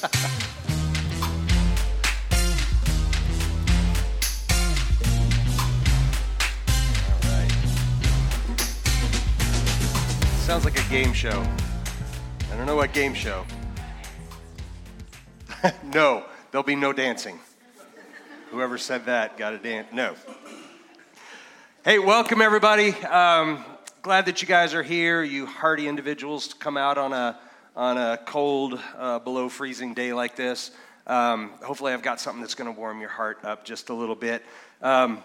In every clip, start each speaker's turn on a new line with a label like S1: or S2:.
S1: Sounds like a game show. I don't know what game show. no, there'll be no dancing. Whoever said that got to dance. No. Hey, welcome everybody. Um, glad that you guys are here. You hardy individuals to come out on a on a cold, uh, below freezing day like this. Um, hopefully, I've got something that's going to warm your heart up just a little bit. Um,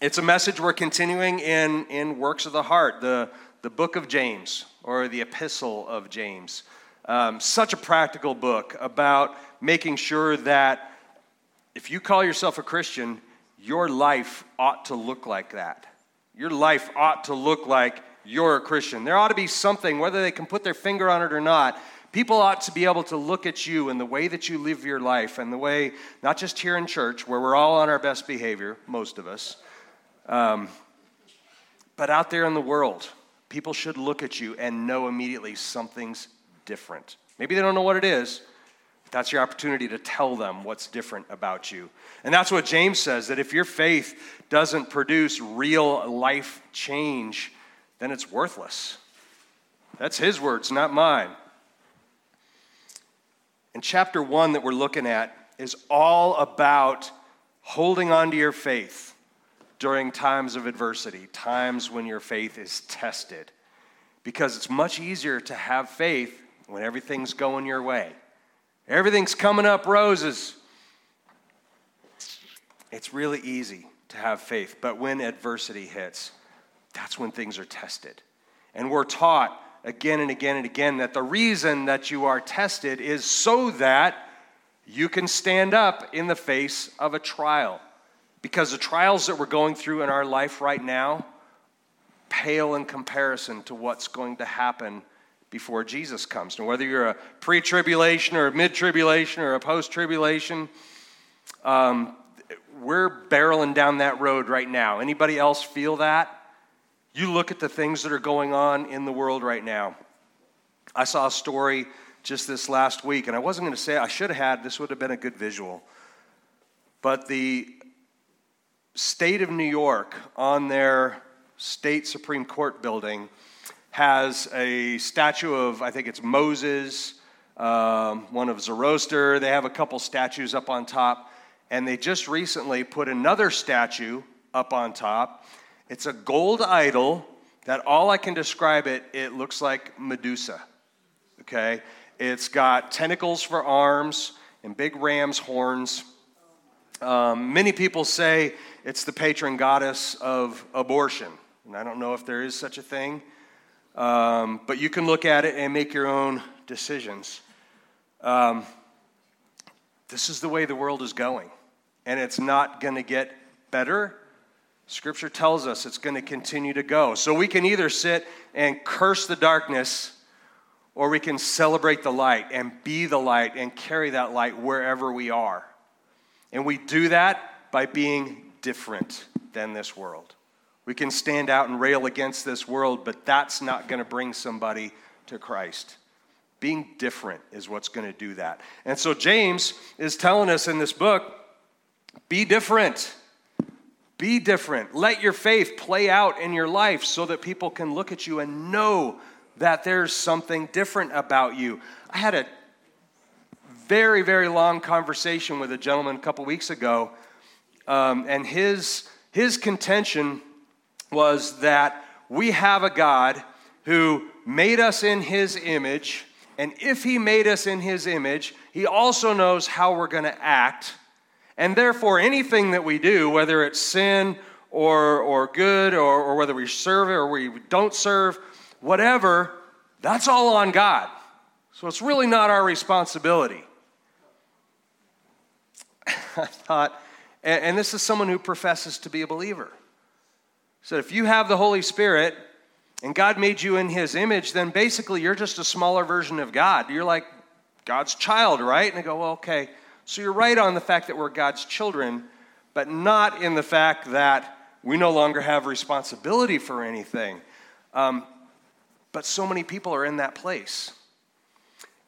S1: it's a message we're continuing in in works of the heart. The the book of James or the epistle of James. Um, such a practical book about making sure that if you call yourself a Christian, your life ought to look like that. Your life ought to look like you're a Christian. There ought to be something, whether they can put their finger on it or not. People ought to be able to look at you and the way that you live your life and the way, not just here in church, where we're all on our best behavior, most of us, um, but out there in the world people should look at you and know immediately something's different. Maybe they don't know what it is. That's your opportunity to tell them what's different about you. And that's what James says that if your faith doesn't produce real life change, then it's worthless. That's his words, not mine. And chapter one that we're looking at is all about holding on to your faith during times of adversity, times when your faith is tested. Because it's much easier to have faith when everything's going your way. Everything's coming up roses. It's really easy to have faith, but when adversity hits, that's when things are tested. And we're taught again and again and again that the reason that you are tested is so that you can stand up in the face of a trial. Because the trials that we're going through in our life right now pale in comparison to what's going to happen before Jesus comes. And whether you're a pre tribulation or a mid tribulation or a post tribulation, um, we're barreling down that road right now. Anybody else feel that? You look at the things that are going on in the world right now. I saw a story just this last week, and I wasn't going to say I should have had, this would have been a good visual. But the state of New York on their state Supreme Court building has a statue of, I think it's Moses, um, one of Zoroaster. They have a couple statues up on top. And they just recently put another statue up on top. It's a gold idol that all I can describe it, it looks like Medusa. Okay? It's got tentacles for arms and big ram's horns. Um, many people say it's the patron goddess of abortion. And I don't know if there is such a thing, um, but you can look at it and make your own decisions. Um, this is the way the world is going, and it's not going to get better. Scripture tells us it's going to continue to go. So we can either sit and curse the darkness, or we can celebrate the light and be the light and carry that light wherever we are. And we do that by being different than this world. We can stand out and rail against this world, but that's not going to bring somebody to Christ. Being different is what's going to do that. And so James is telling us in this book be different. Be different. Let your faith play out in your life so that people can look at you and know that there's something different about you. I had a very, very long conversation with a gentleman a couple weeks ago um, and his, his contention was that we have a God who made us in his image, and if he made us in his image, he also knows how we're going to act. And therefore, anything that we do, whether it's sin or, or good, or, or whether we serve it or we don't serve, whatever, that's all on God. So it's really not our responsibility. I thought, and, and this is someone who professes to be a believer. So if you have the Holy Spirit and God made you in his image, then basically you're just a smaller version of God. You're like God's child, right? And I go, well, okay. So you're right on the fact that we're God's children, but not in the fact that we no longer have responsibility for anything. Um, but so many people are in that place.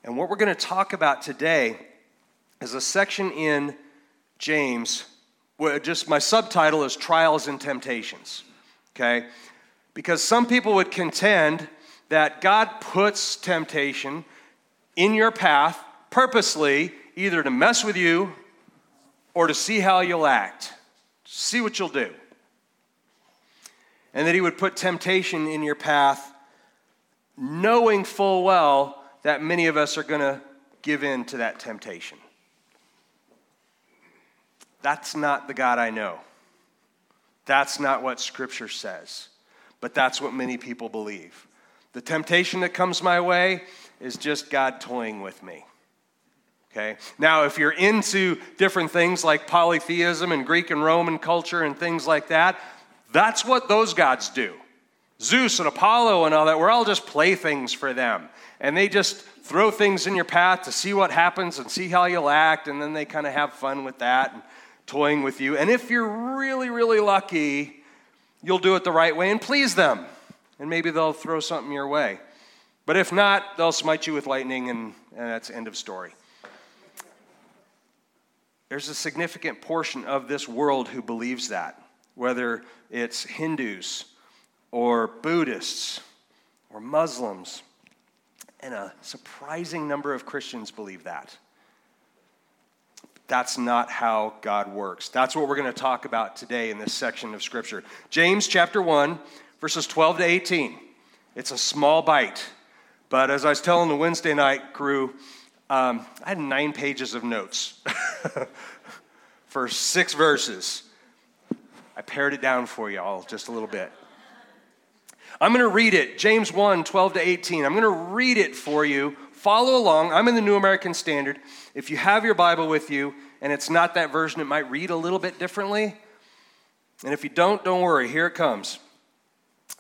S1: And what we're going to talk about today is a section in James. Where just my subtitle is Trials and Temptations. Okay? Because some people would contend that God puts temptation in your path purposely, either to mess with you or to see how you'll act, see what you'll do. And that He would put temptation in your path knowing full well that many of us are going to give in to that temptation. That's not the God I know. That's not what Scripture says. But that's what many people believe. The temptation that comes my way is just God toying with me. Okay? Now, if you're into different things like polytheism and Greek and Roman culture and things like that, that's what those gods do. Zeus and Apollo and all that, we're all just playthings for them. And they just throw things in your path to see what happens and see how you'll act, and then they kind of have fun with that and toying with you. And if you're really, really lucky, you'll do it the right way and please them. And maybe they'll throw something your way. But if not, they'll smite you with lightning, and, and that's end of story. There's a significant portion of this world who believes that, whether it's Hindus or Buddhists or Muslims. And a surprising number of Christians believe that. That's not how God works. That's what we're going to talk about today in this section of Scripture. James chapter 1, verses 12 to 18. It's a small bite. But as I was telling the Wednesday night crew, um, I had nine pages of notes for six verses. I pared it down for you all just a little bit. I'm going to read it, James 1 12 to 18. I'm going to read it for you. Follow along. I'm in the New American Standard. If you have your Bible with you and it's not that version, it might read a little bit differently. And if you don't, don't worry. Here it comes.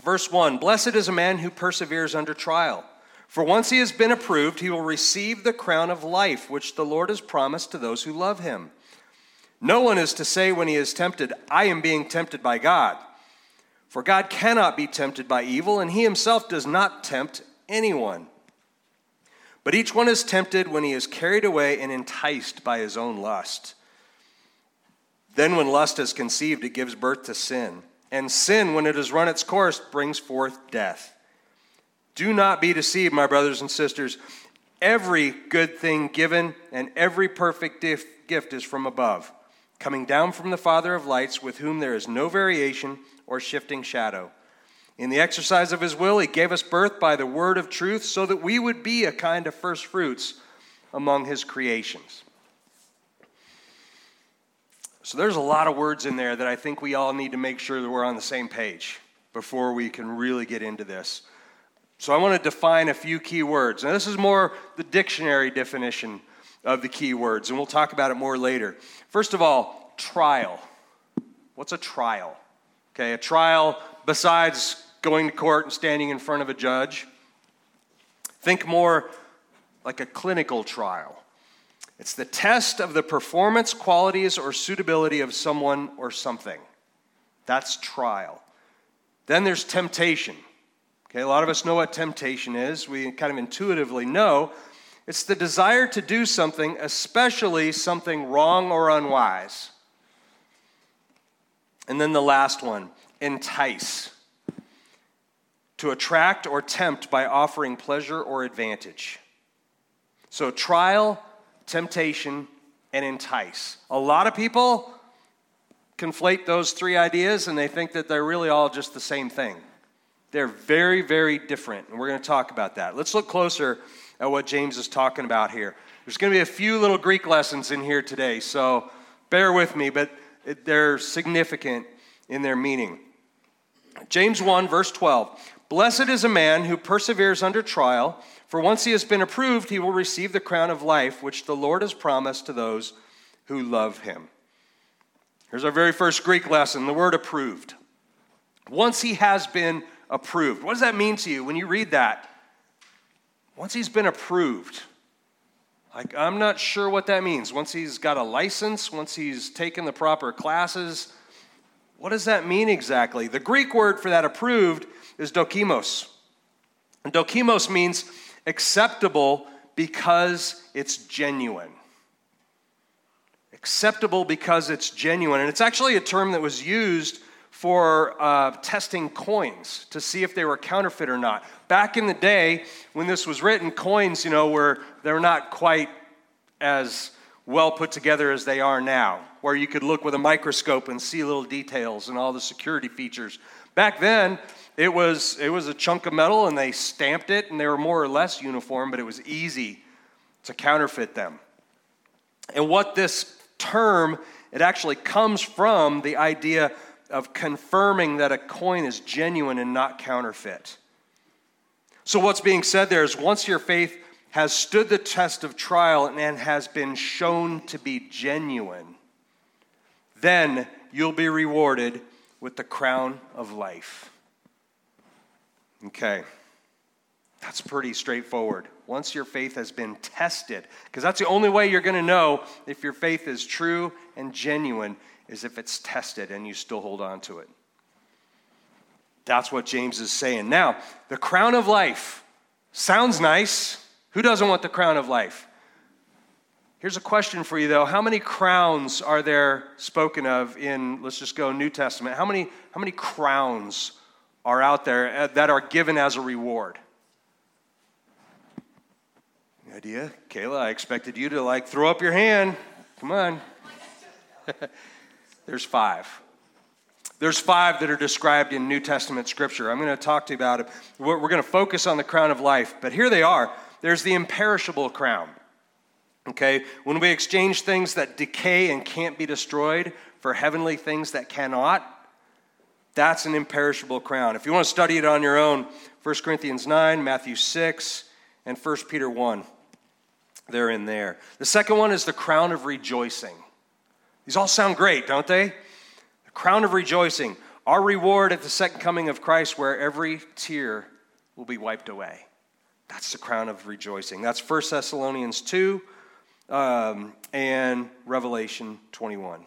S1: Verse 1 Blessed is a man who perseveres under trial. For once he has been approved, he will receive the crown of life, which the Lord has promised to those who love him. No one is to say when he is tempted, I am being tempted by God. For God cannot be tempted by evil, and he himself does not tempt anyone. But each one is tempted when he is carried away and enticed by his own lust. Then, when lust is conceived, it gives birth to sin. And sin, when it has run its course, brings forth death. Do not be deceived, my brothers and sisters. Every good thing given and every perfect gift is from above, coming down from the Father of lights, with whom there is no variation or shifting shadow. In the exercise of his will, he gave us birth by the word of truth so that we would be a kind of first fruits among his creations. So there's a lot of words in there that I think we all need to make sure that we're on the same page before we can really get into this. So I want to define a few key words. Now, this is more the dictionary definition of the key words, and we'll talk about it more later. First of all, trial. What's a trial? Okay, a trial besides going to court and standing in front of a judge. Think more like a clinical trial. It's the test of the performance, qualities, or suitability of someone or something. That's trial. Then there's temptation. Okay, a lot of us know what temptation is. We kind of intuitively know it's the desire to do something, especially something wrong or unwise. And then the last one entice. To attract or tempt by offering pleasure or advantage. So, trial, temptation, and entice. A lot of people conflate those three ideas and they think that they're really all just the same thing. They're very, very different, and we're going to talk about that. Let's look closer at what James is talking about here. There's going to be a few little Greek lessons in here today, so bear with me, but they're significant in their meaning. James 1, verse 12 Blessed is a man who perseveres under trial, for once he has been approved, he will receive the crown of life which the Lord has promised to those who love him. Here's our very first Greek lesson the word approved. Once he has been approved. What does that mean to you when you read that? Once he's been approved, like, I'm not sure what that means. Once he's got a license, once he's taken the proper classes, what does that mean exactly? The Greek word for that approved is dokimos. And dokimos means acceptable because it's genuine. Acceptable because it's genuine. And it's actually a term that was used for uh, testing coins to see if they were counterfeit or not. Back in the day, when this was written, coins, you know, were they're not quite as well put together as they are now, where you could look with a microscope and see little details and all the security features. Back then, it was, it was a chunk of metal and they stamped it and they were more or less uniform, but it was easy to counterfeit them. And what this term, it actually comes from the idea of confirming that a coin is genuine and not counterfeit. So, what's being said there is once your faith has stood the test of trial and has been shown to be genuine, then you'll be rewarded with the crown of life. Okay. That's pretty straightforward. Once your faith has been tested, because that's the only way you're going to know if your faith is true and genuine, is if it's tested and you still hold on to it. That's what James is saying. Now, the crown of life sounds nice. Who doesn't want the crown of life? Here's a question for you, though. How many crowns are there spoken of in, let's just go New Testament? How many, how many crowns are out there uh, that are given as a reward? Any idea? Kayla, I expected you to like throw up your hand. Come on. There's five. There's five that are described in New Testament scripture. I'm going to talk to you about it. We're going to focus on the crown of life, but here they are. There's the imperishable crown. Okay, when we exchange things that decay and can't be destroyed for heavenly things that cannot, that's an imperishable crown. If you want to study it on your own, 1 Corinthians 9, Matthew 6, and 1 Peter 1, they're in there. The second one is the crown of rejoicing. These all sound great, don't they? The crown of rejoicing, our reward at the second coming of Christ, where every tear will be wiped away. That's the crown of rejoicing. That's 1 Thessalonians 2 um, and Revelation 21.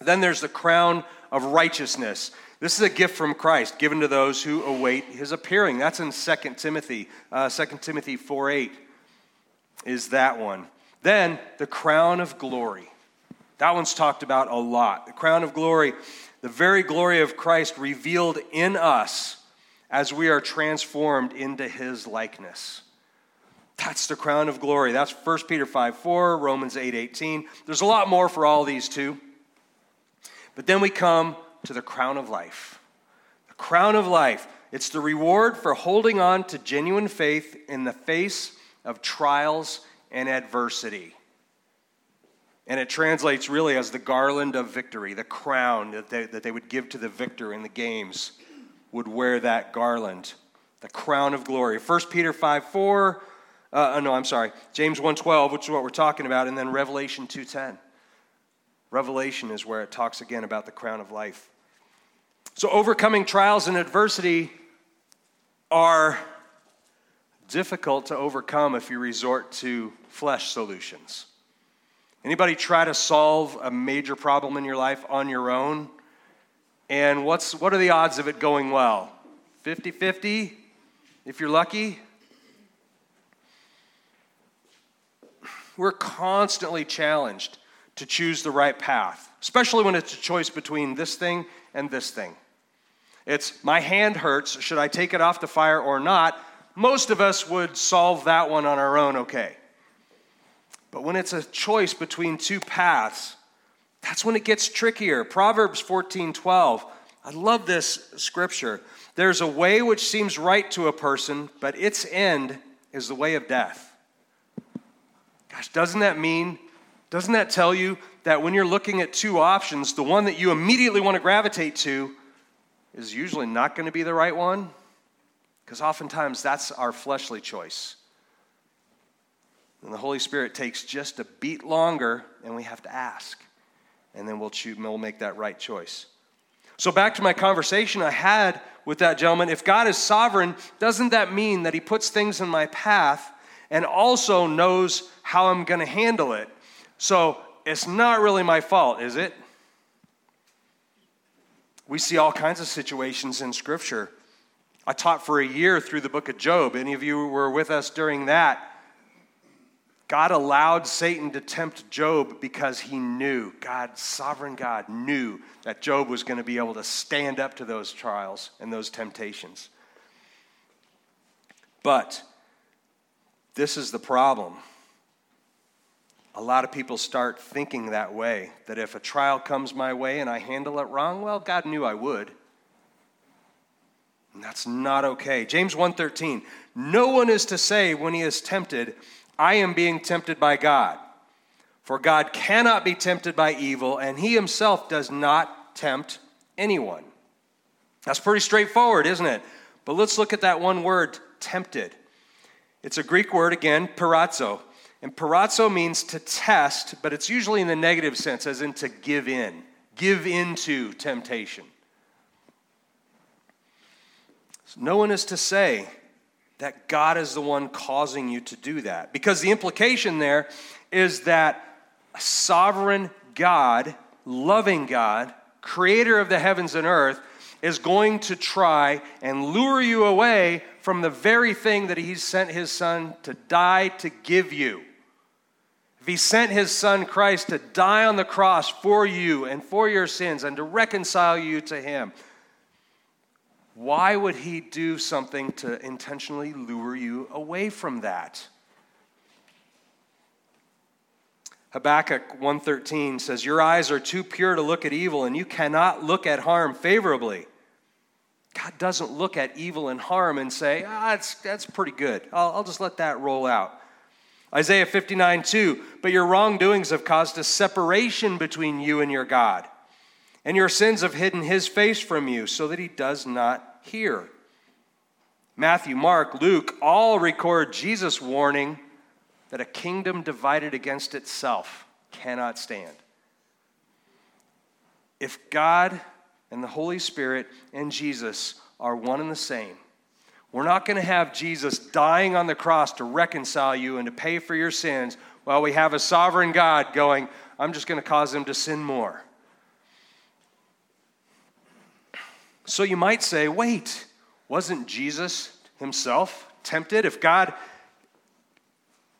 S1: Then there's the crown of righteousness. This is a gift from Christ given to those who await his appearing. That's in 2 Timothy. Uh, 2 Timothy 4 8 is that one. Then the crown of glory. That one's talked about a lot. The crown of glory, the very glory of Christ revealed in us as we are transformed into his likeness. That's the crown of glory. That's 1 Peter 5 4, Romans 8 18. There's a lot more for all these too. But then we come to the crown of life. The crown of life. It's the reward for holding on to genuine faith in the face of trials and adversity. And it translates really as the garland of victory, the crown that they, that they would give to the victor in the games would wear that garland, the crown of glory. 1 Peter 5 4, uh, no, I'm sorry, James 1.12, which is what we're talking about, and then Revelation 2.10. Revelation is where it talks again about the crown of life. So overcoming trials and adversity are difficult to overcome if you resort to flesh solutions. Anybody try to solve a major problem in your life on your own? And what's, what are the odds of it going well? 50 50 if you're lucky? We're constantly challenged to choose the right path, especially when it's a choice between this thing and this thing. It's my hand hurts, should I take it off the fire or not? Most of us would solve that one on our own okay. But when it's a choice between two paths, that's when it gets trickier. Proverbs 14 12. I love this scripture. There's a way which seems right to a person, but its end is the way of death. Gosh, doesn't that mean, doesn't that tell you that when you're looking at two options, the one that you immediately want to gravitate to is usually not going to be the right one? Because oftentimes that's our fleshly choice. And the Holy Spirit takes just a beat longer, and we have to ask. And then we'll, choose, we'll make that right choice. So, back to my conversation I had with that gentleman. If God is sovereign, doesn't that mean that He puts things in my path and also knows how I'm going to handle it? So, it's not really my fault, is it? We see all kinds of situations in Scripture. I taught for a year through the book of Job. Any of you were with us during that? God allowed Satan to tempt Job because he knew, God, sovereign God, knew that Job was going to be able to stand up to those trials and those temptations. But this is the problem. A lot of people start thinking that way that if a trial comes my way and I handle it wrong, well, God knew I would. And that's not okay. James 1:13. No one is to say when he is tempted, I am being tempted by God. For God cannot be tempted by evil, and he himself does not tempt anyone. That's pretty straightforward, isn't it? But let's look at that one word, tempted. It's a Greek word again, peirazo. And peirazo means to test, but it's usually in the negative sense, as in to give in, give into temptation. So no one is to say that God is the one causing you to do that. Because the implication there is that a sovereign God, loving God, creator of the heavens and earth, is going to try and lure you away from the very thing that He sent His Son to die to give you. If He sent His Son Christ to die on the cross for you and for your sins and to reconcile you to Him, why would he do something to intentionally lure you away from that? Habakkuk 1:13 says your eyes are too pure to look at evil and you cannot look at harm favorably. God doesn't look at evil and harm and say, ah, that's, that's pretty good. I'll, I'll just let that roll out. Isaiah 59 2, but your wrongdoings have caused a separation between you and your God and your sins have hidden his face from you so that he does not hear. Matthew, Mark, Luke all record Jesus' warning that a kingdom divided against itself cannot stand. If God and the Holy Spirit and Jesus are one and the same, we're not going to have Jesus dying on the cross to reconcile you and to pay for your sins while we have a sovereign God going, I'm just going to cause him to sin more. So you might say, wait, wasn't Jesus himself tempted? If God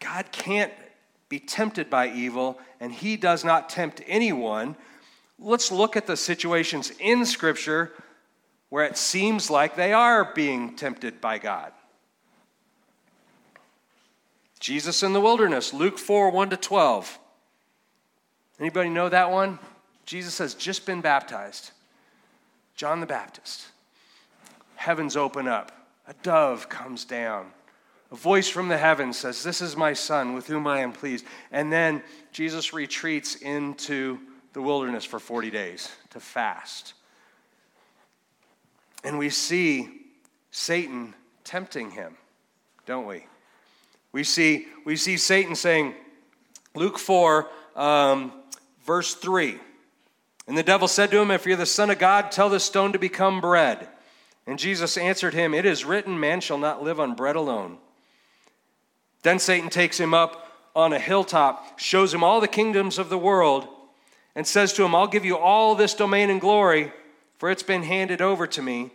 S1: God can't be tempted by evil and he does not tempt anyone, let's look at the situations in scripture where it seems like they are being tempted by God. Jesus in the wilderness, Luke 4 1 to 12. Anybody know that one? Jesus has just been baptized. John the Baptist. Heavens open up, a dove comes down. A voice from the heavens says, This is my son with whom I am pleased. And then Jesus retreats into the wilderness for 40 days to fast. And we see Satan tempting him, don't we? We see, we see Satan saying, Luke 4, um, verse 3. And the devil said to him, If you're the Son of God, tell this stone to become bread. And Jesus answered him, It is written, Man shall not live on bread alone. Then Satan takes him up on a hilltop, shows him all the kingdoms of the world, and says to him, I'll give you all this domain and glory, for it's been handed over to me,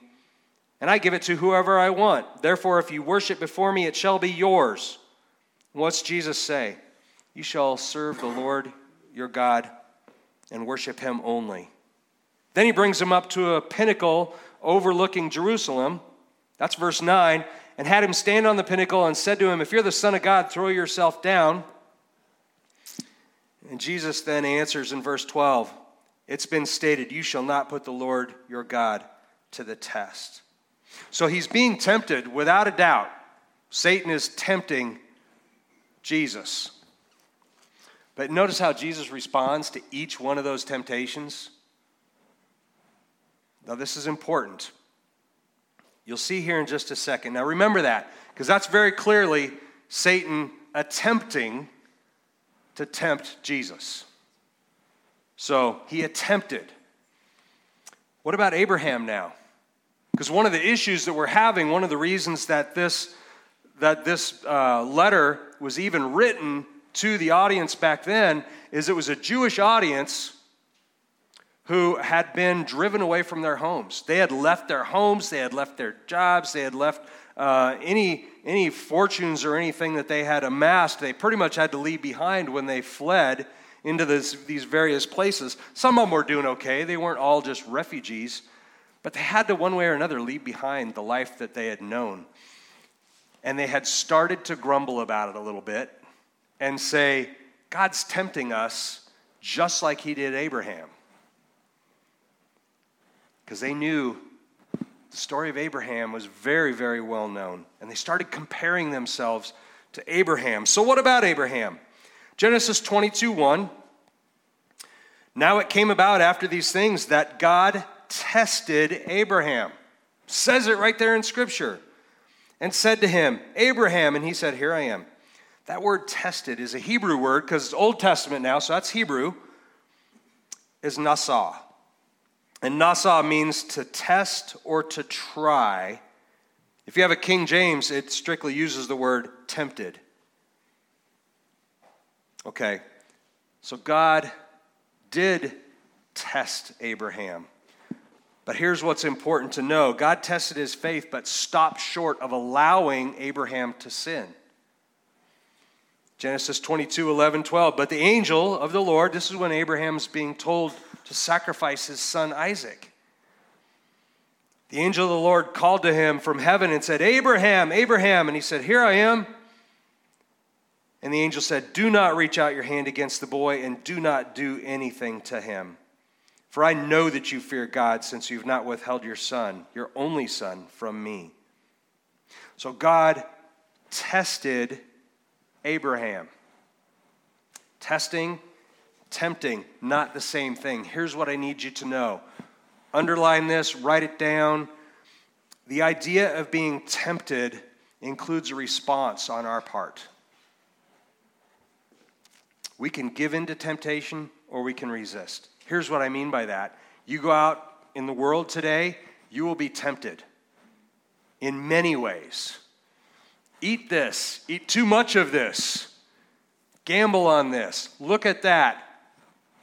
S1: and I give it to whoever I want. Therefore, if you worship before me, it shall be yours. What's Jesus say? You shall serve the Lord your God and worship him only. Then he brings him up to a pinnacle overlooking Jerusalem. That's verse 9. And had him stand on the pinnacle and said to him, If you're the Son of God, throw yourself down. And Jesus then answers in verse 12 It's been stated, You shall not put the Lord your God to the test. So he's being tempted without a doubt. Satan is tempting Jesus. But notice how Jesus responds to each one of those temptations. Now, this is important. You'll see here in just a second. Now, remember that, because that's very clearly Satan attempting to tempt Jesus. So he attempted. What about Abraham now? Because one of the issues that we're having, one of the reasons that this, that this uh, letter was even written to the audience back then is it was a Jewish audience who had been driven away from their homes. They had left their homes, they had left their jobs, they had left uh, any, any fortunes or anything that they had amassed. They pretty much had to leave behind when they fled into this, these various places. Some of them were doing okay, they weren't all just refugees, but they had to, one way or another, leave behind the life that they had known. And they had started to grumble about it a little bit and say, God's tempting us just like He did Abraham because they knew the story of Abraham was very, very well known. And they started comparing themselves to Abraham. So, what about Abraham? Genesis 22 1. Now it came about after these things that God tested Abraham. Says it right there in Scripture. And said to him, Abraham, and he said, Here I am. That word tested is a Hebrew word because it's Old Testament now, so that's Hebrew, is nasah. And nasah means to test or to try. If you have a King James, it strictly uses the word tempted. Okay, so God did test Abraham. But here's what's important to know God tested his faith, but stopped short of allowing Abraham to sin. Genesis 22, 11, 12. But the angel of the Lord, this is when Abraham's being told to sacrifice his son Isaac. The angel of the Lord called to him from heaven and said, Abraham, Abraham. And he said, Here I am. And the angel said, Do not reach out your hand against the boy and do not do anything to him. For I know that you fear God, since you've not withheld your son, your only son, from me. So God tested Abraham. Testing tempting, not the same thing. Here's what I need you to know underline this, write it down. The idea of being tempted includes a response on our part. We can give in to temptation or we can resist. Here's what I mean by that. You go out in the world today, you will be tempted in many ways. Eat this, eat too much of this, gamble on this, look at that,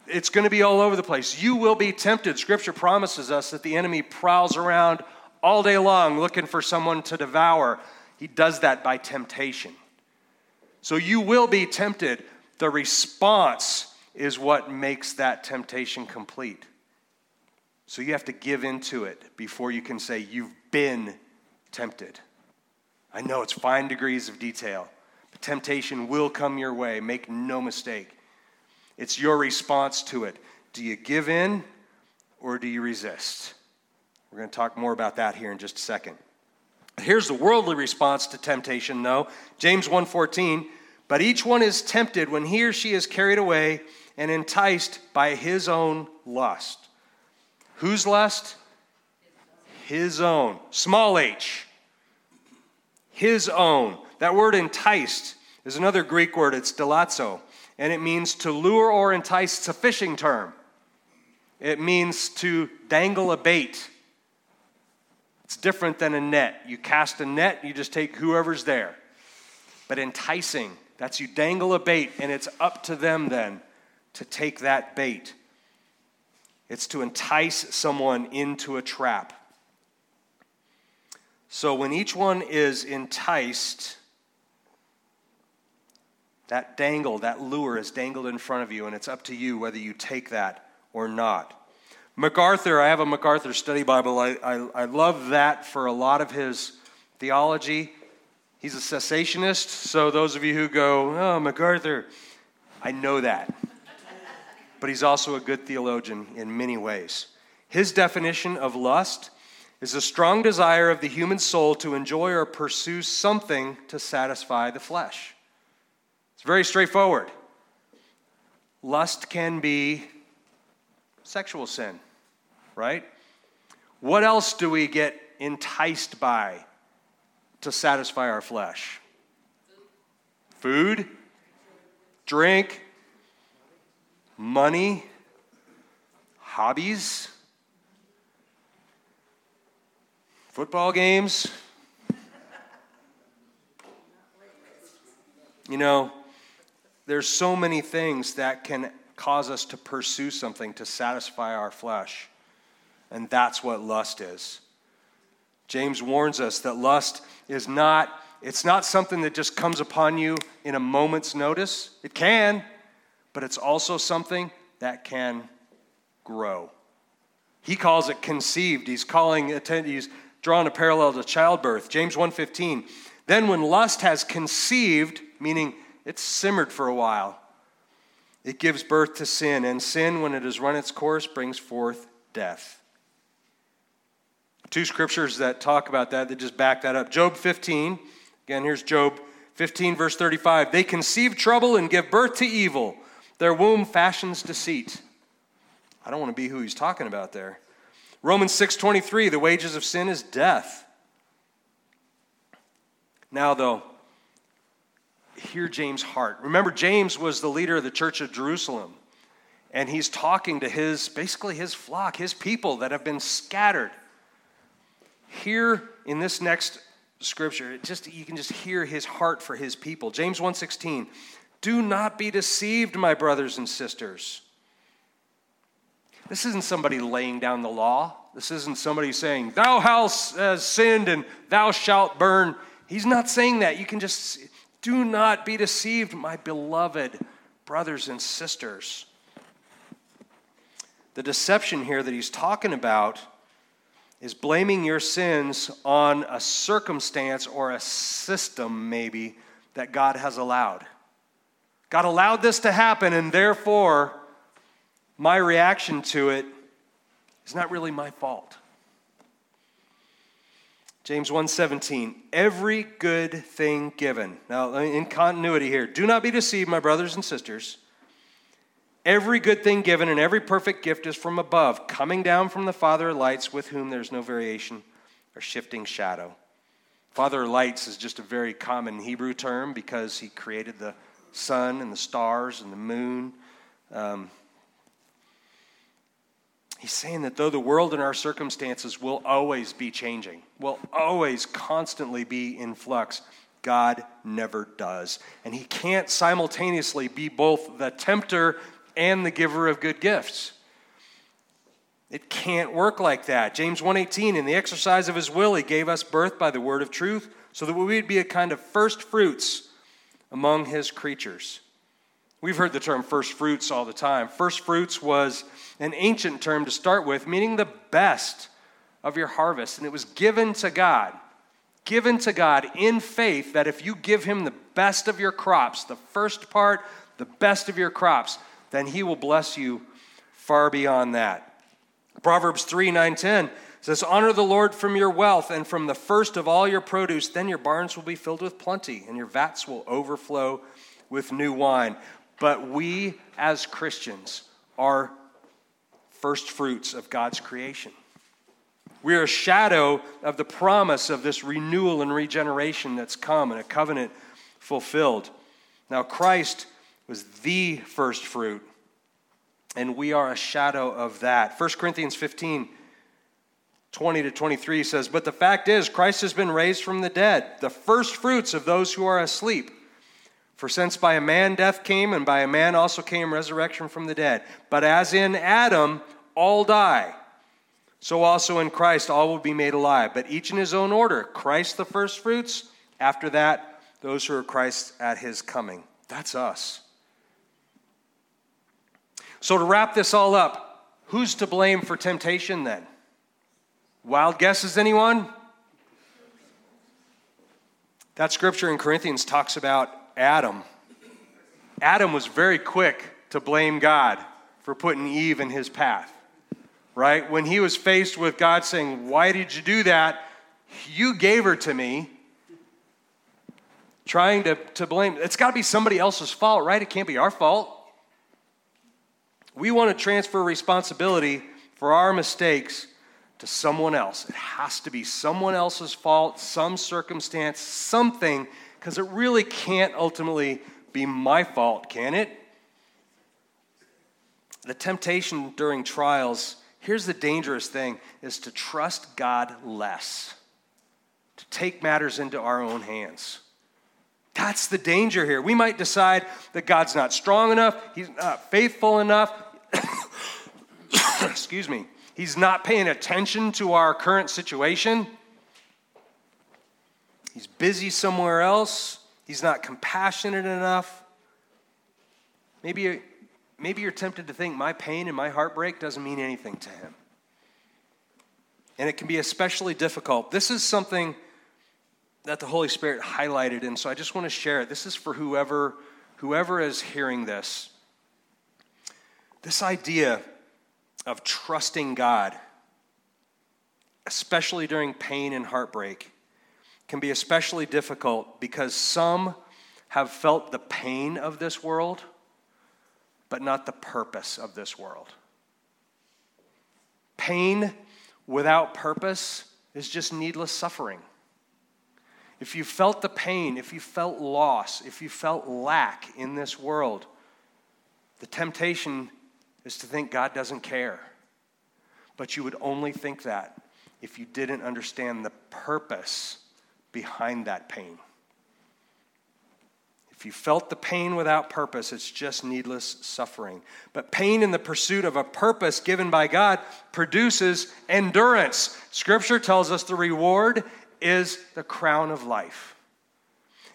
S1: it's going to be all over the place. You will be tempted. Scripture promises us that the enemy prowls around all day long looking for someone to devour. He does that by temptation. So you will be tempted. The response is what makes that temptation complete. So you have to give into it before you can say you've been tempted. I know it's fine degrees of detail, but temptation will come your way. Make no mistake. It's your response to it. Do you give in or do you resist? We're going to talk more about that here in just a second. Here's the worldly response to temptation though. James 1:14, but each one is tempted when he or she is carried away and enticed by his own lust. Whose lust? His own. Small h. His own. That word enticed is another Greek word. It's delazo and it means to lure or entice. It's a fishing term. It means to dangle a bait. It's different than a net. You cast a net, you just take whoever's there. But enticing, that's you dangle a bait, and it's up to them then to take that bait. It's to entice someone into a trap. So when each one is enticed, that dangle, that lure is dangled in front of you, and it's up to you whether you take that or not. MacArthur, I have a MacArthur study Bible. I, I, I love that for a lot of his theology. He's a cessationist, so those of you who go, oh, MacArthur, I know that. but he's also a good theologian in many ways. His definition of lust is a strong desire of the human soul to enjoy or pursue something to satisfy the flesh. It's very straightforward. Lust can be sexual sin, right? What else do we get enticed by to satisfy our flesh? Food, drink, money, hobbies, football games. You know, there's so many things that can cause us to pursue something to satisfy our flesh. And that's what lust is. James warns us that lust is not it's not something that just comes upon you in a moment's notice. It can, but it's also something that can grow. He calls it conceived. He's calling he's drawing a parallel to childbirth. James 1:15. Then when lust has conceived, meaning it's simmered for a while, it gives birth to sin, and sin when it has run its course brings forth death. Two scriptures that talk about that that just back that up. Job 15 Again, here's Job 15, verse 35. They conceive trouble and give birth to evil. Their womb fashions deceit. I don't want to be who he's talking about there. Romans 6:23, the wages of sin is death. Now though, hear James' heart. Remember James was the leader of the church of Jerusalem, and he's talking to his basically his flock, his people that have been scattered. Here in this next scripture, just you can just hear his heart for his people. James 1:16. Do not be deceived, my brothers and sisters. This isn't somebody laying down the law. This isn't somebody saying, Thou hast uh, sinned and thou shalt burn. He's not saying that. You can just do not be deceived, my beloved brothers and sisters. The deception here that he's talking about is blaming your sins on a circumstance or a system, maybe, that God has allowed. God allowed this to happen, and therefore, my reaction to it is not really my fault. James 1:17 Every good thing given. Now in continuity here, do not be deceived my brothers and sisters. Every good thing given and every perfect gift is from above, coming down from the Father of lights, with whom there's no variation or shifting shadow. Father of lights is just a very common Hebrew term because he created the sun and the stars and the moon. Um, he's saying that though the world and our circumstances will always be changing, will always constantly be in flux, God never does. And he can't simultaneously be both the tempter and the giver of good gifts. It can't work like that. James 1:18 in the exercise of his will he gave us birth by the word of truth so that we would be a kind of first fruits among his creatures. We've heard the term first fruits all the time. First fruits was an ancient term to start with meaning the best of your harvest and it was given to God. Given to God in faith that if you give him the best of your crops, the first part, the best of your crops, then he will bless you far beyond that. Proverbs 3 9 10 says, Honor the Lord from your wealth and from the first of all your produce, then your barns will be filled with plenty and your vats will overflow with new wine. But we as Christians are first fruits of God's creation. We are a shadow of the promise of this renewal and regeneration that's come and a covenant fulfilled. Now, Christ was the first fruit, and we are a shadow of that. 1 Corinthians 15 20 to 23 says, But the fact is, Christ has been raised from the dead, the first fruits of those who are asleep. For since by a man death came, and by a man also came resurrection from the dead. But as in Adam, all die. So also in Christ, all will be made alive, but each in his own order. Christ the first fruits, after that, those who are Christ at his coming. That's us. So, to wrap this all up, who's to blame for temptation then? Wild guesses, anyone? That scripture in Corinthians talks about Adam. Adam was very quick to blame God for putting Eve in his path, right? When he was faced with God saying, Why did you do that? You gave her to me. Trying to, to blame, it's got to be somebody else's fault, right? It can't be our fault. We want to transfer responsibility for our mistakes to someone else. It has to be someone else's fault, some circumstance, something, because it really can't ultimately be my fault, can it? The temptation during trials, here's the dangerous thing, is to trust God less, to take matters into our own hands. That's the danger here. We might decide that God's not strong enough, He's not faithful enough. Excuse me. He's not paying attention to our current situation. He's busy somewhere else. He's not compassionate enough. Maybe, maybe you're tempted to think my pain and my heartbreak doesn't mean anything to him. And it can be especially difficult. This is something that the Holy Spirit highlighted, and so I just want to share it. This is for whoever, whoever is hearing this. This idea of trusting God, especially during pain and heartbreak, can be especially difficult because some have felt the pain of this world, but not the purpose of this world. Pain without purpose is just needless suffering. If you felt the pain, if you felt loss, if you felt lack in this world, the temptation is to think God doesn't care. But you would only think that if you didn't understand the purpose behind that pain. If you felt the pain without purpose, it's just needless suffering. But pain in the pursuit of a purpose given by God produces endurance. Scripture tells us the reward is the crown of life.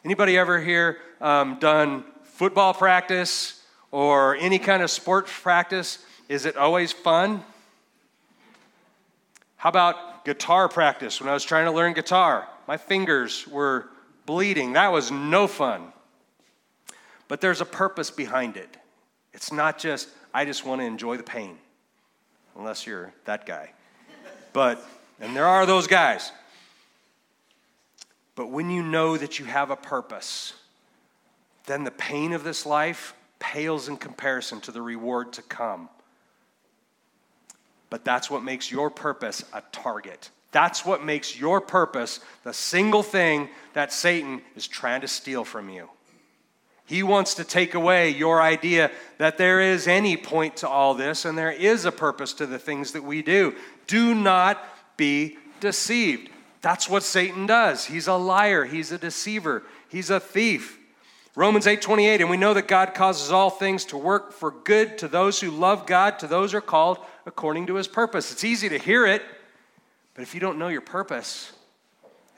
S1: Anybody ever here um, done football practice or any kind of sport practice? Is it always fun? How about guitar practice when I was trying to learn guitar? My fingers were bleeding. That was no fun. But there's a purpose behind it. It's not just, I just want to enjoy the pain, unless you're that guy. But, and there are those guys. But when you know that you have a purpose, then the pain of this life pales in comparison to the reward to come. But that's what makes your purpose a target. That's what makes your purpose the single thing that Satan is trying to steal from you. He wants to take away your idea that there is any point to all this and there is a purpose to the things that we do. Do not be deceived. That's what Satan does. He's a liar, he's a deceiver, he's a thief. Romans 8:28 and we know that God causes all things to work for good to those who love God, to those who are called according to his purpose. It's easy to hear it, but if you don't know your purpose,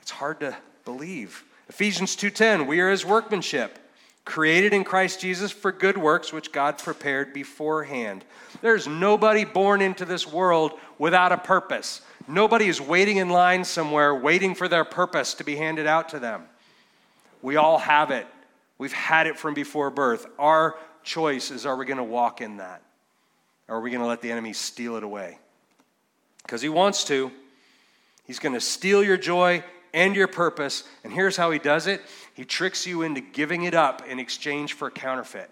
S1: it's hard to believe. Ephesians 2:10 we are his workmanship created in Christ Jesus for good works which God prepared beforehand. There's nobody born into this world without a purpose. Nobody is waiting in line somewhere waiting for their purpose to be handed out to them. We all have it. We've had it from before birth. Our choice is are we going to walk in that? Or are we going to let the enemy steal it away? Because he wants to. He's going to steal your joy and your purpose. And here's how he does it he tricks you into giving it up in exchange for a counterfeit.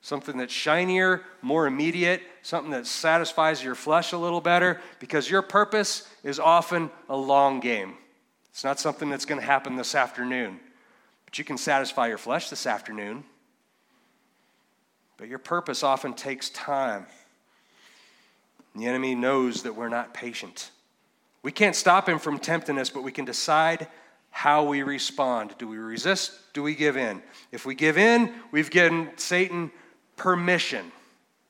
S1: Something that's shinier, more immediate, something that satisfies your flesh a little better, because your purpose is often a long game. It's not something that's going to happen this afternoon. But you can satisfy your flesh this afternoon. But your purpose often takes time. The enemy knows that we're not patient. We can't stop him from tempting us, but we can decide how we respond. Do we resist? Do we give in? If we give in, we've given Satan permission.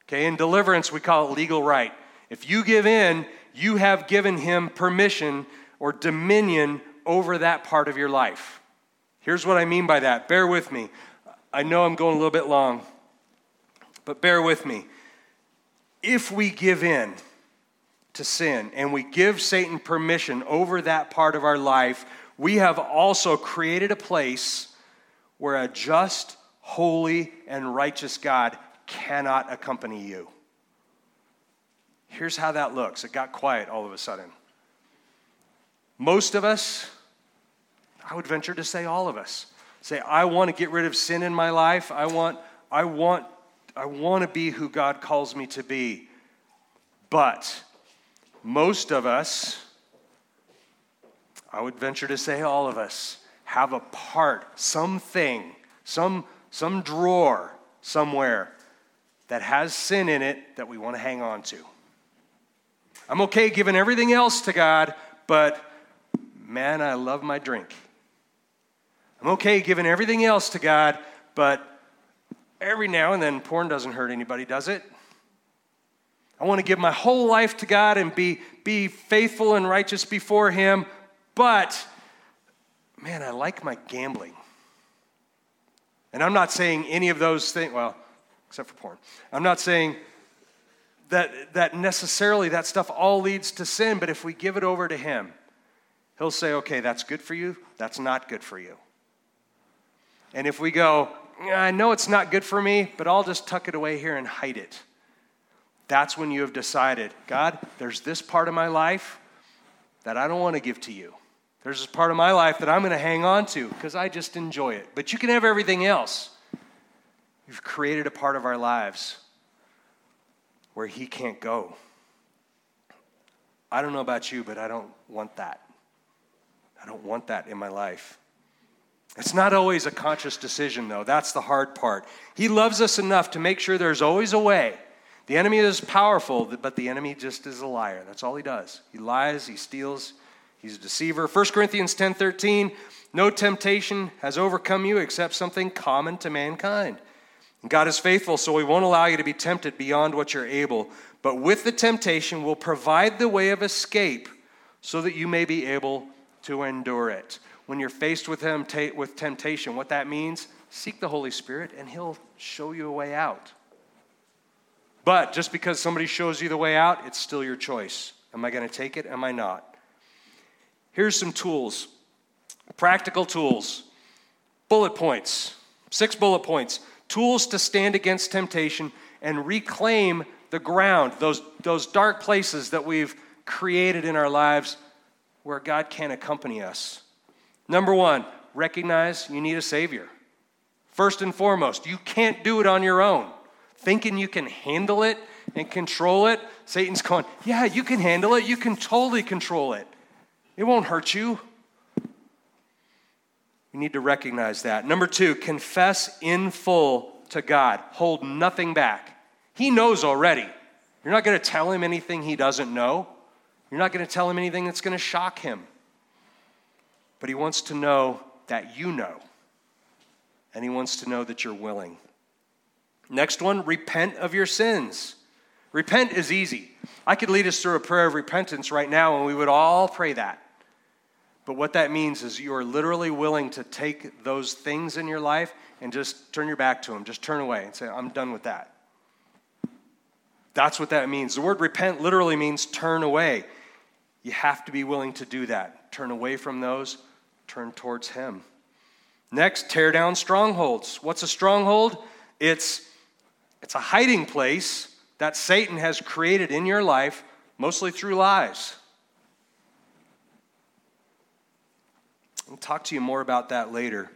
S1: Okay, in deliverance, we call it legal right. If you give in, you have given him permission or dominion over that part of your life. Here's what I mean by that. Bear with me. I know I'm going a little bit long, but bear with me. If we give in, to sin and we give Satan permission over that part of our life, we have also created a place where a just, holy, and righteous God cannot accompany you. Here's how that looks. It got quiet all of a sudden. Most of us, I would venture to say all of us, say, I want to get rid of sin in my life. I want, I want, I want to be who God calls me to be. But most of us, I would venture to say all of us, have a part, something, some, some drawer somewhere that has sin in it that we want to hang on to. I'm okay giving everything else to God, but man, I love my drink. I'm okay giving everything else to God, but every now and then porn doesn't hurt anybody, does it? I want to give my whole life to God and be, be faithful and righteous before Him, but man, I like my gambling. And I'm not saying any of those things, well, except for porn. I'm not saying that, that necessarily that stuff all leads to sin, but if we give it over to Him, He'll say, okay, that's good for you, that's not good for you. And if we go, I know it's not good for me, but I'll just tuck it away here and hide it, that's when you have decided, God, there's this part of my life that I don't want to give to you. There's this part of my life that I'm going to hang on to because I just enjoy it. But you can have everything else. You've created a part of our lives where He can't go. I don't know about you, but I don't want that. I don't want that in my life. It's not always a conscious decision, though. That's the hard part. He loves us enough to make sure there's always a way. The enemy is powerful, but the enemy just is a liar. That's all he does. He lies, he steals, he's a deceiver. 1 Corinthians 10 13, no temptation has overcome you except something common to mankind. God is faithful, so He won't allow you to be tempted beyond what you're able. But with the temptation, will provide the way of escape so that you may be able to endure it. When you're faced with, him, with temptation, what that means, seek the Holy Spirit and He'll show you a way out. But just because somebody shows you the way out, it's still your choice. Am I going to take it? Am I not? Here's some tools practical tools, bullet points, six bullet points tools to stand against temptation and reclaim the ground, those, those dark places that we've created in our lives where God can't accompany us. Number one, recognize you need a Savior. First and foremost, you can't do it on your own. Thinking you can handle it and control it, Satan's going, Yeah, you can handle it. You can totally control it. It won't hurt you. You need to recognize that. Number two, confess in full to God. Hold nothing back. He knows already. You're not going to tell him anything he doesn't know. You're not going to tell him anything that's going to shock him. But he wants to know that you know. And he wants to know that you're willing. Next one, repent of your sins. Repent is easy. I could lead us through a prayer of repentance right now, and we would all pray that. But what that means is you are literally willing to take those things in your life and just turn your back to them. Just turn away and say, I'm done with that. That's what that means. The word repent literally means turn away. You have to be willing to do that. Turn away from those, turn towards Him. Next, tear down strongholds. What's a stronghold? It's, it's a hiding place that Satan has created in your life, mostly through lies. I'll talk to you more about that later.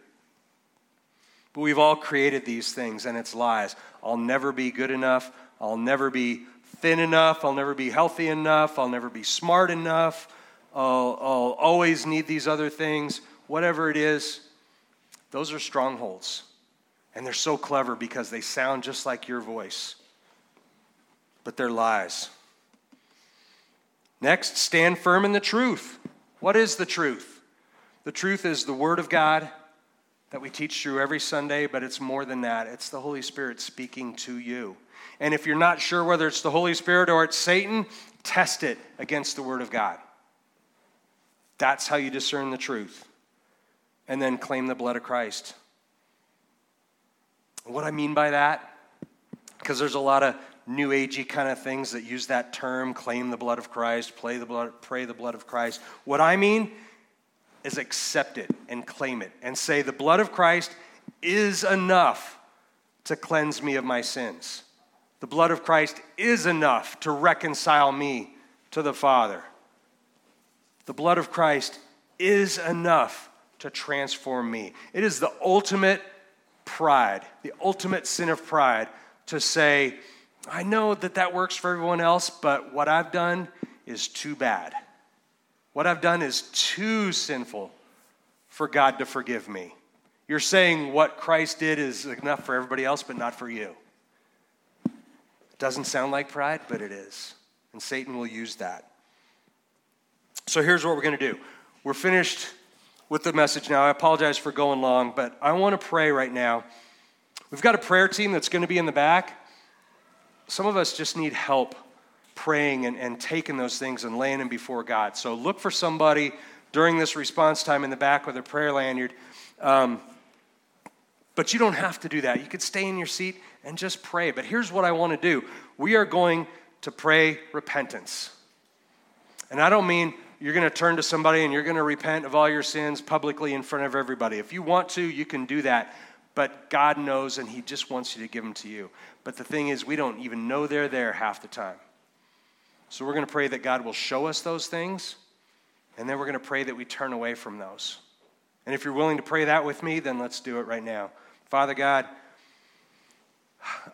S1: But we've all created these things, and it's lies. I'll never be good enough. I'll never be thin enough. I'll never be healthy enough. I'll never be smart enough. I'll, I'll always need these other things. Whatever it is, those are strongholds. And they're so clever because they sound just like your voice, but they're lies. Next, stand firm in the truth. What is the truth? The truth is the Word of God that we teach through every Sunday, but it's more than that. It's the Holy Spirit speaking to you. And if you're not sure whether it's the Holy Spirit or it's Satan, test it against the Word of God. That's how you discern the truth. And then claim the blood of Christ. What I mean by that, because there's a lot of new agey kind of things that use that term, claim the blood of Christ, play the blood, pray the blood of Christ. What I mean is accept it and claim it and say, The blood of Christ is enough to cleanse me of my sins. The blood of Christ is enough to reconcile me to the Father. The blood of Christ is enough to transform me. It is the ultimate pride, the ultimate sin of pride to say, I know that that works for everyone else, but what I've done is too bad. What I've done is too sinful for God to forgive me. You're saying what Christ did is enough for everybody else, but not for you. It doesn't sound like pride, but it is. And Satan will use that. So here's what we're going to do we're finished with the message now. I apologize for going long, but I want to pray right now. We've got a prayer team that's going to be in the back. Some of us just need help praying and, and taking those things and laying them before God. So look for somebody during this response time in the back with a prayer lanyard. Um, but you don't have to do that. You could stay in your seat and just pray. But here's what I want to do we are going to pray repentance. And I don't mean you're going to turn to somebody and you're going to repent of all your sins publicly in front of everybody. If you want to, you can do that. But God knows and He just wants you to give them to you. But the thing is, we don't even know they're there half the time. So we're going to pray that God will show us those things, and then we're going to pray that we turn away from those. And if you're willing to pray that with me, then let's do it right now. Father God,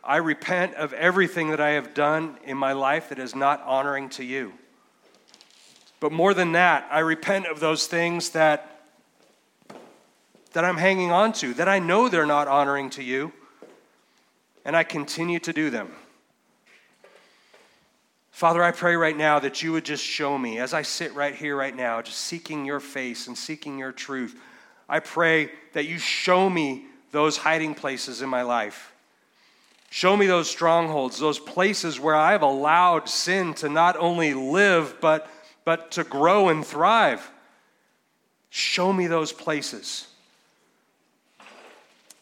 S1: I repent of everything that I have done in my life that is not honoring to you. But more than that, I repent of those things that, that I'm hanging on to, that I know they're not honoring to you, and I continue to do them. Father, I pray right now that you would just show me, as I sit right here right now, just seeking your face and seeking your truth. I pray that you show me those hiding places in my life. Show me those strongholds, those places where I've allowed sin to not only live, but, but to grow and thrive. Show me those places.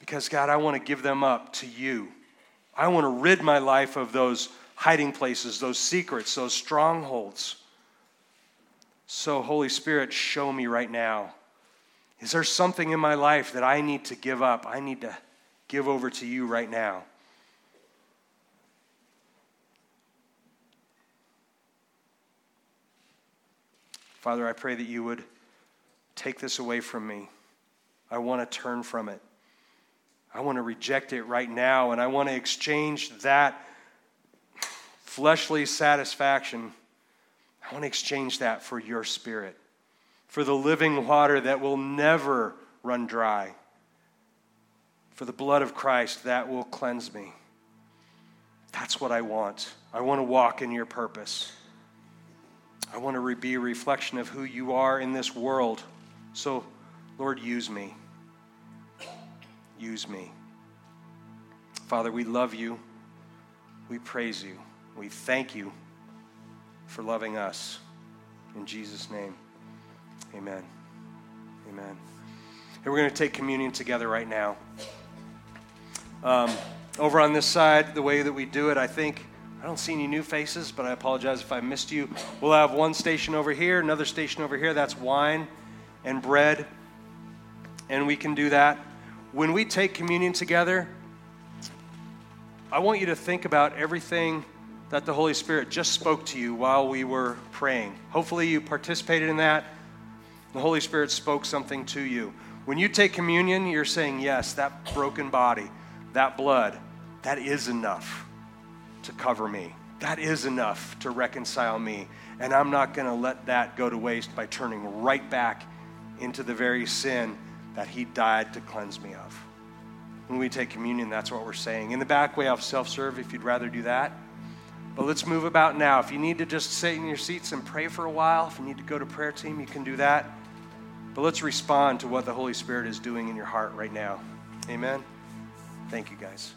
S1: Because, God, I want to give them up to you. I want to rid my life of those hiding places, those secrets, those strongholds. So, Holy Spirit, show me right now. Is there something in my life that I need to give up? I need to give over to you right now. Father, I pray that you would take this away from me. I want to turn from it. I want to reject it right now, and I want to exchange that fleshly satisfaction. I want to exchange that for your spirit, for the living water that will never run dry, for the blood of Christ that will cleanse me. That's what I want. I want to walk in your purpose. I want to be a reflection of who you are in this world. So, Lord, use me. Use me. Father, we love you. We praise you. We thank you for loving us. In Jesus' name, amen. Amen. And we're going to take communion together right now. Um, over on this side, the way that we do it, I think I don't see any new faces, but I apologize if I missed you. We'll have one station over here, another station over here. That's wine and bread. And we can do that. When we take communion together, I want you to think about everything that the Holy Spirit just spoke to you while we were praying. Hopefully, you participated in that. The Holy Spirit spoke something to you. When you take communion, you're saying, Yes, that broken body, that blood, that is enough to cover me. That is enough to reconcile me. And I'm not going to let that go to waste by turning right back into the very sin that He died to cleanse me of. When we take communion, that's what we're saying. In the back, we have self serve if you'd rather do that. But let's move about now. If you need to just sit in your seats and pray for a while, if you need to go to prayer team, you can do that. But let's respond to what the Holy Spirit is doing in your heart right now. Amen. Thank you, guys.